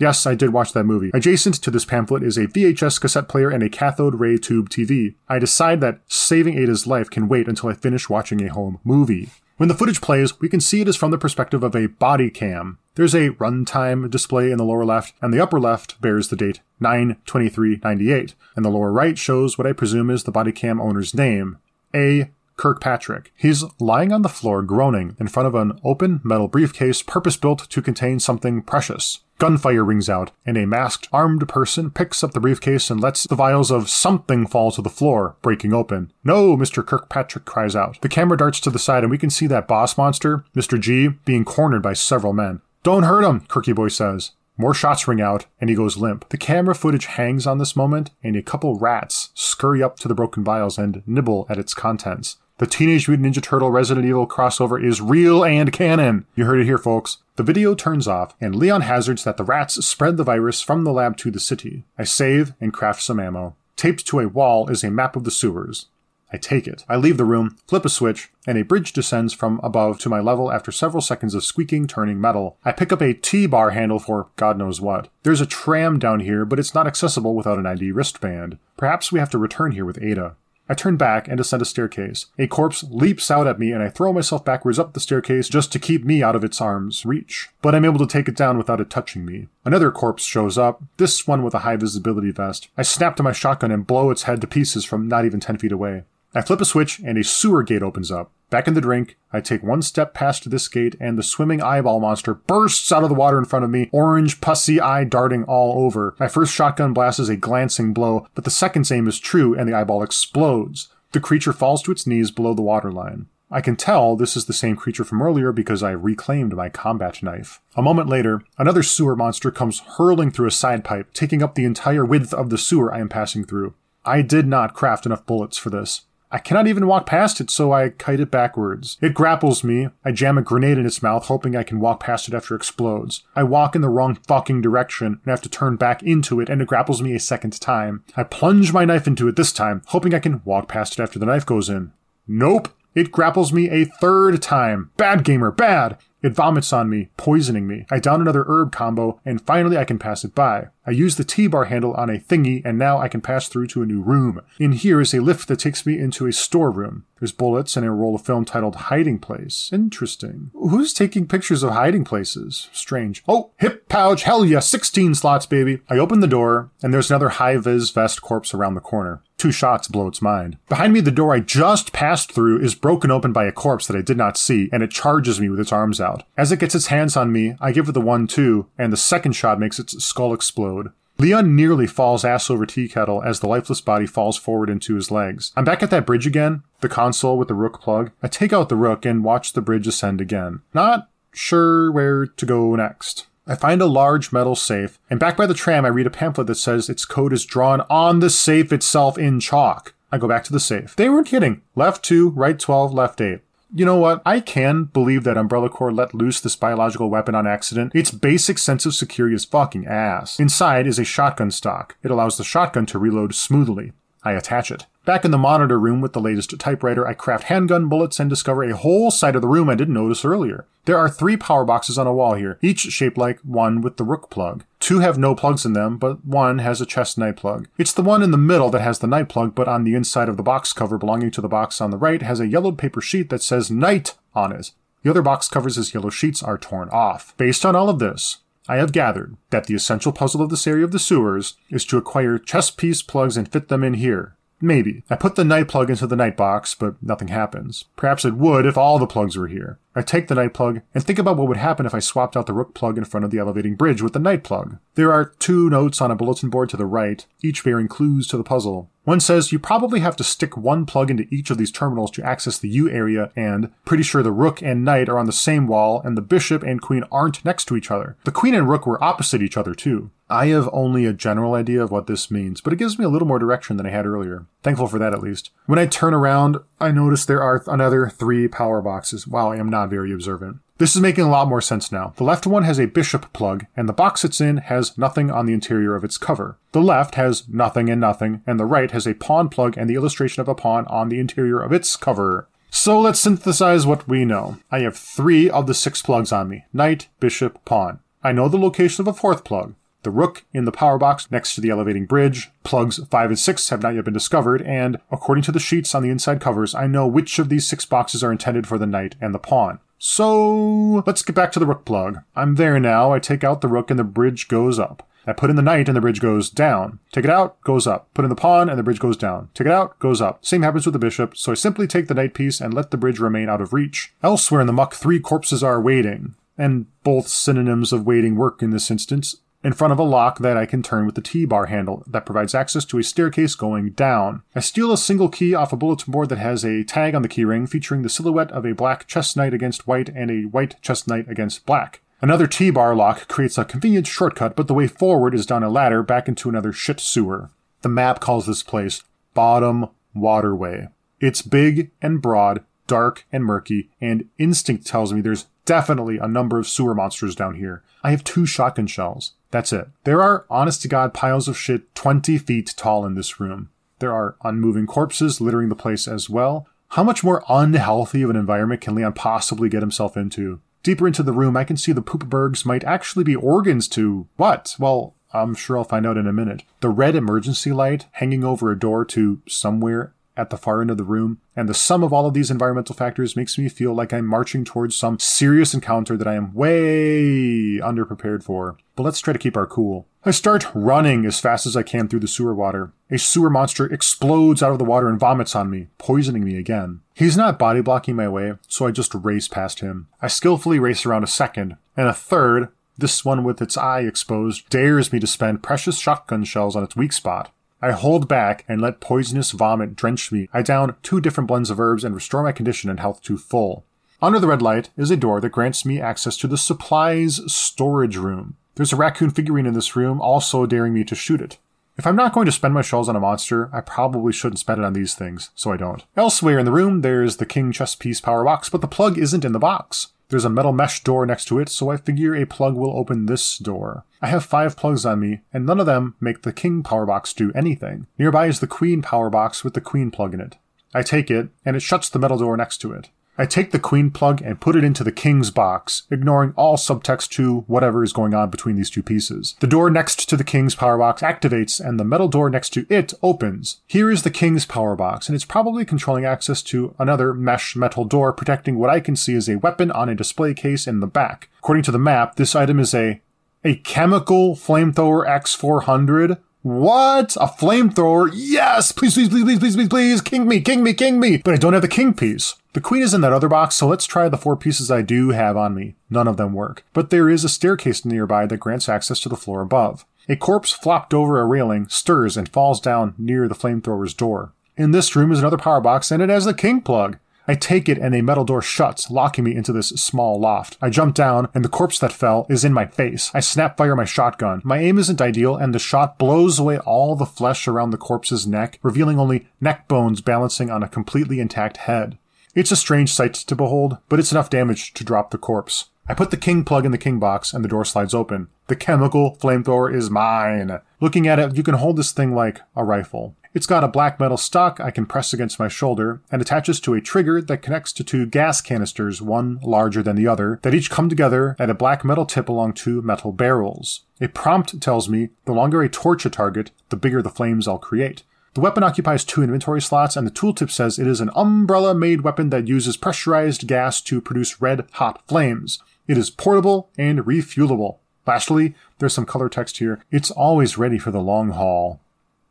Yes, I did watch that movie. Adjacent to this pamphlet is a VHS cassette player and a cathode ray tube TV. I decide that saving Ada's life can wait until I finish watching a home movie. When the footage plays, we can see it is from the perspective of a body cam. There's a runtime display in the lower left, and the upper left bears the date 9-23-98, and the lower right shows what I presume is the body cam owner's name, A. Kirkpatrick. He's lying on the floor groaning in front of an open metal briefcase purpose built to contain something precious. Gunfire rings out, and a masked, armed person picks up the briefcase and lets the vials of something fall to the floor, breaking open. No, Mr. Kirkpatrick cries out. The camera darts to the side, and we can see that boss monster, Mr. G, being cornered by several men. Don't hurt him, Kirky Boy says. More shots ring out, and he goes limp. The camera footage hangs on this moment, and a couple rats scurry up to the broken vials and nibble at its contents. The Teenage Mutant Ninja Turtle Resident Evil crossover is real and canon. You heard it here, folks. The video turns off, and Leon hazards that the rats spread the virus from the lab to the city. I save and craft some ammo. Taped to a wall is a map of the sewers. I take it. I leave the room, flip a switch, and a bridge descends from above to my level after several seconds of squeaking, turning metal. I pick up a T-bar handle for God knows what. There's a tram down here, but it's not accessible without an ID wristband. Perhaps we have to return here with Ada. I turn back and ascend a staircase. A corpse leaps out at me and I throw myself backwards up the staircase just to keep me out of its arm's reach. But I'm able to take it down without it touching me. Another corpse shows up, this one with a high visibility vest. I snap to my shotgun and blow its head to pieces from not even 10 feet away. I flip a switch and a sewer gate opens up. Back in the drink, I take one step past this gate and the swimming eyeball monster bursts out of the water in front of me, orange pussy eye darting all over. My first shotgun blast is a glancing blow, but the second's aim is true and the eyeball explodes. The creature falls to its knees below the waterline. I can tell this is the same creature from earlier because I reclaimed my combat knife. A moment later, another sewer monster comes hurling through a side pipe, taking up the entire width of the sewer I am passing through. I did not craft enough bullets for this. I cannot even walk past it, so I kite it backwards. It grapples me. I jam a grenade in its mouth, hoping I can walk past it after it explodes. I walk in the wrong fucking direction and have to turn back into it, and it grapples me a second time. I plunge my knife into it this time, hoping I can walk past it after the knife goes in. Nope. It grapples me a third time. Bad gamer, bad. It vomits on me, poisoning me. I down another herb combo, and finally I can pass it by. I use the T-bar handle on a thingy, and now I can pass through to a new room. In here is a lift that takes me into a storeroom. There's bullets and a roll of film titled Hiding Place. Interesting. Who's taking pictures of hiding places? Strange. Oh, hip pouch, hell yeah, 16 slots, baby. I open the door, and there's another high-vis vest corpse around the corner. Two shots blow its mind. Behind me, the door I just passed through is broken open by a corpse that I did not see, and it charges me with its arms out. As it gets its hands on me, I give it the one two, and the second shot makes its skull explode. Leon nearly falls ass over tea kettle as the lifeless body falls forward into his legs. I'm back at that bridge again, the console with the rook plug. I take out the rook and watch the bridge ascend again. Not sure where to go next. I find a large metal safe, and back by the tram, I read a pamphlet that says its code is drawn on the safe itself in chalk. I go back to the safe. They weren't kidding. Left 2, right 12, left 8. You know what? I can believe that Umbrella Corps let loose this biological weapon on accident. Its basic sense of security is fucking ass. Inside is a shotgun stock. It allows the shotgun to reload smoothly. I attach it. Back in the monitor room with the latest typewriter, I craft handgun bullets and discover a whole side of the room I didn't notice earlier. There are three power boxes on a wall here, each shaped like one with the rook plug. Two have no plugs in them, but one has a chess knight plug. It's the one in the middle that has the knight plug, but on the inside of the box cover belonging to the box on the right has a yellowed paper sheet that says knight on it. The other box covers as yellow sheets are torn off. Based on all of this, I have gathered that the essential puzzle of this area of the sewers is to acquire chess piece plugs and fit them in here. Maybe. I put the knight plug into the knight box, but nothing happens. Perhaps it would if all the plugs were here. I take the knight plug and think about what would happen if I swapped out the rook plug in front of the elevating bridge with the knight plug. There are two notes on a bulletin board to the right, each bearing clues to the puzzle. One says you probably have to stick one plug into each of these terminals to access the U area, and pretty sure the rook and knight are on the same wall, and the bishop and queen aren't next to each other. The queen and rook were opposite each other, too. I have only a general idea of what this means, but it gives me a little more direction than I had earlier. Thankful for that, at least. When I turn around, I notice there are another three power boxes. Wow, I am not very observant. This is making a lot more sense now. The left one has a bishop plug, and the box it's in has nothing on the interior of its cover. The left has nothing and nothing, and the right has a pawn plug and the illustration of a pawn on the interior of its cover. So let's synthesize what we know. I have three of the six plugs on me knight, bishop, pawn. I know the location of a fourth plug the rook in the power box next to the elevating bridge. Plugs 5 and 6 have not yet been discovered, and according to the sheets on the inside covers, I know which of these six boxes are intended for the knight and the pawn. So let's get back to the rook plug. I'm there now. I take out the rook and the bridge goes up. I put in the knight and the bridge goes down. Take it out, goes up. Put in the pawn and the bridge goes down. Take it out, goes up. Same happens with the bishop, so I simply take the knight piece and let the bridge remain out of reach. Elsewhere in the muck, three corpses are waiting. And both synonyms of waiting work in this instance in front of a lock that I can turn with the T-bar handle that provides access to a staircase going down. I steal a single key off a bulletin board that has a tag on the keyring featuring the silhouette of a black chess knight against white and a white chess knight against black. Another T-bar lock creates a convenient shortcut, but the way forward is down a ladder back into another shit sewer. The map calls this place Bottom Waterway. It's big and broad, dark and murky, and instinct tells me there's definitely a number of sewer monsters down here. I have two shotgun shells. That's it. There are, honest to God, piles of shit 20 feet tall in this room. There are unmoving corpses littering the place as well. How much more unhealthy of an environment can Leon possibly get himself into? Deeper into the room, I can see the Poopbergs might actually be organs to what? Well, I'm sure I'll find out in a minute. The red emergency light hanging over a door to somewhere at the far end of the room, and the sum of all of these environmental factors makes me feel like I'm marching towards some serious encounter that I am way underprepared for. But let's try to keep our cool. I start running as fast as I can through the sewer water. A sewer monster explodes out of the water and vomits on me, poisoning me again. He's not body blocking my way, so I just race past him. I skillfully race around a second, and a third, this one with its eye exposed, dares me to spend precious shotgun shells on its weak spot. I hold back and let poisonous vomit drench me. I down two different blends of herbs and restore my condition and health to full. Under the red light is a door that grants me access to the supplies storage room. There's a raccoon figurine in this room, also daring me to shoot it. If I'm not going to spend my shells on a monster, I probably shouldn't spend it on these things, so I don't. Elsewhere in the room, there's the king chess piece power box, but the plug isn't in the box. There's a metal mesh door next to it, so I figure a plug will open this door. I have five plugs on me, and none of them make the king power box do anything. Nearby is the queen power box with the queen plug in it. I take it, and it shuts the metal door next to it. I take the queen plug and put it into the king's box, ignoring all subtext to whatever is going on between these two pieces. The door next to the king's power box activates and the metal door next to it opens. Here is the king's power box, and it's probably controlling access to another mesh metal door protecting what I can see as a weapon on a display case in the back. According to the map, this item is a a chemical flamethrower X400 what? A flamethrower? Yes! Please, please, please, please, please, please, please, king me, king me, king me! But I don't have the king piece. The queen is in that other box, so let's try the four pieces I do have on me. None of them work. But there is a staircase nearby that grants access to the floor above. A corpse flopped over a railing stirs and falls down near the flamethrower's door. In this room is another power box, and it has the king plug. I take it and a metal door shuts, locking me into this small loft. I jump down, and the corpse that fell is in my face. I snap fire my shotgun. My aim isn't ideal, and the shot blows away all the flesh around the corpse's neck, revealing only neck bones balancing on a completely intact head. It's a strange sight to behold, but it's enough damage to drop the corpse. I put the king plug in the king box, and the door slides open. The chemical flamethrower is mine. Looking at it, you can hold this thing like a rifle. It's got a black metal stock I can press against my shoulder and attaches to a trigger that connects to two gas canisters, one larger than the other, that each come together at a black metal tip along two metal barrels. A prompt tells me the longer I torch a target, the bigger the flames I'll create. The weapon occupies two inventory slots, and the tooltip says it is an umbrella made weapon that uses pressurized gas to produce red hot flames. It is portable and refuelable. Lastly, there's some color text here. It's always ready for the long haul.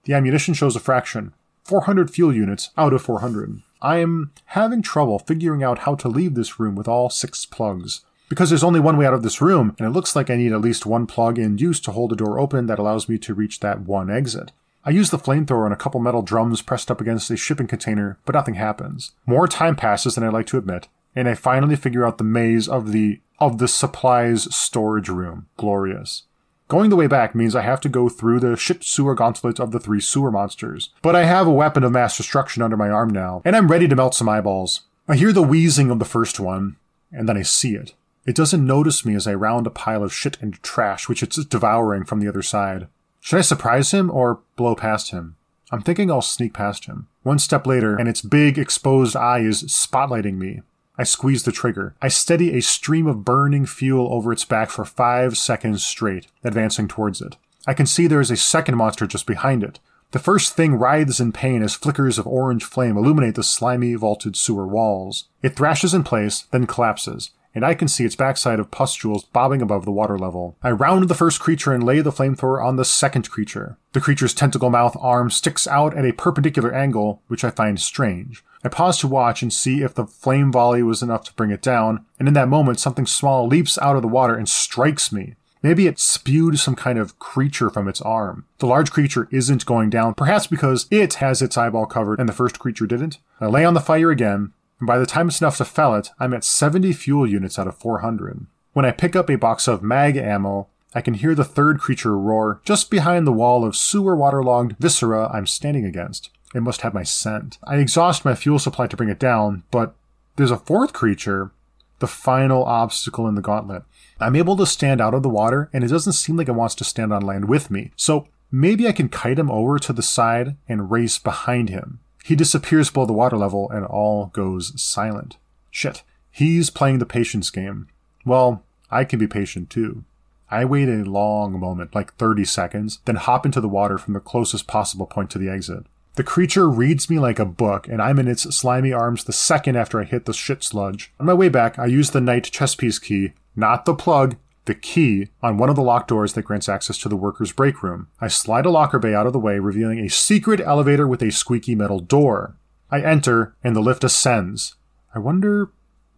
The ammunition shows a fraction 400 fuel units out of 400. I am having trouble figuring out how to leave this room with all six plugs. Because there's only one way out of this room, and it looks like I need at least one plug in use to hold a door open that allows me to reach that one exit. I use the flamethrower on a couple metal drums pressed up against a shipping container, but nothing happens. More time passes than I'd like to admit, and I finally figure out the maze of the of the supplies storage room. Glorious. Going the way back means I have to go through the shit sewer gauntlet of the three sewer monsters. But I have a weapon of mass destruction under my arm now, and I'm ready to melt some eyeballs. I hear the wheezing of the first one, and then I see it. It doesn't notice me as I round a pile of shit and trash which it's devouring from the other side. Should I surprise him or blow past him? I'm thinking I'll sneak past him. One step later, and its big exposed eye is spotlighting me. I squeeze the trigger. I steady a stream of burning fuel over its back for five seconds straight, advancing towards it. I can see there is a second monster just behind it. The first thing writhes in pain as flickers of orange flame illuminate the slimy, vaulted sewer walls. It thrashes in place, then collapses, and I can see its backside of pustules bobbing above the water level. I round the first creature and lay the flamethrower on the second creature. The creature's tentacle mouth arm sticks out at a perpendicular angle, which I find strange. I pause to watch and see if the flame volley was enough to bring it down, and in that moment something small leaps out of the water and strikes me. Maybe it spewed some kind of creature from its arm. The large creature isn't going down, perhaps because it has its eyeball covered and the first creature didn't. I lay on the fire again, and by the time it's enough to fell it, I'm at 70 fuel units out of 400. When I pick up a box of mag ammo, I can hear the third creature roar just behind the wall of sewer waterlogged viscera I'm standing against. It must have my scent. I exhaust my fuel supply to bring it down, but there's a fourth creature, the final obstacle in the gauntlet. I'm able to stand out of the water, and it doesn't seem like it wants to stand on land with me. So maybe I can kite him over to the side and race behind him. He disappears below the water level, and all goes silent. Shit. He's playing the patience game. Well, I can be patient too. I wait a long moment, like 30 seconds, then hop into the water from the closest possible point to the exit. The creature reads me like a book, and I'm in its slimy arms the second after I hit the shit sludge. On my way back, I use the knight chess piece key, not the plug, the key, on one of the locked doors that grants access to the workers' break room. I slide a locker bay out of the way, revealing a secret elevator with a squeaky metal door. I enter, and the lift ascends. I wonder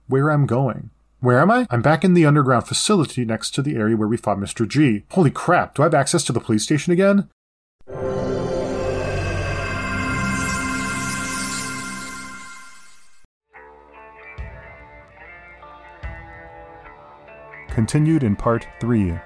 where I'm going. Where am I? I'm back in the underground facility next to the area where we fought Mr. G. Holy crap, do I have access to the police station again? Continued in Part 3.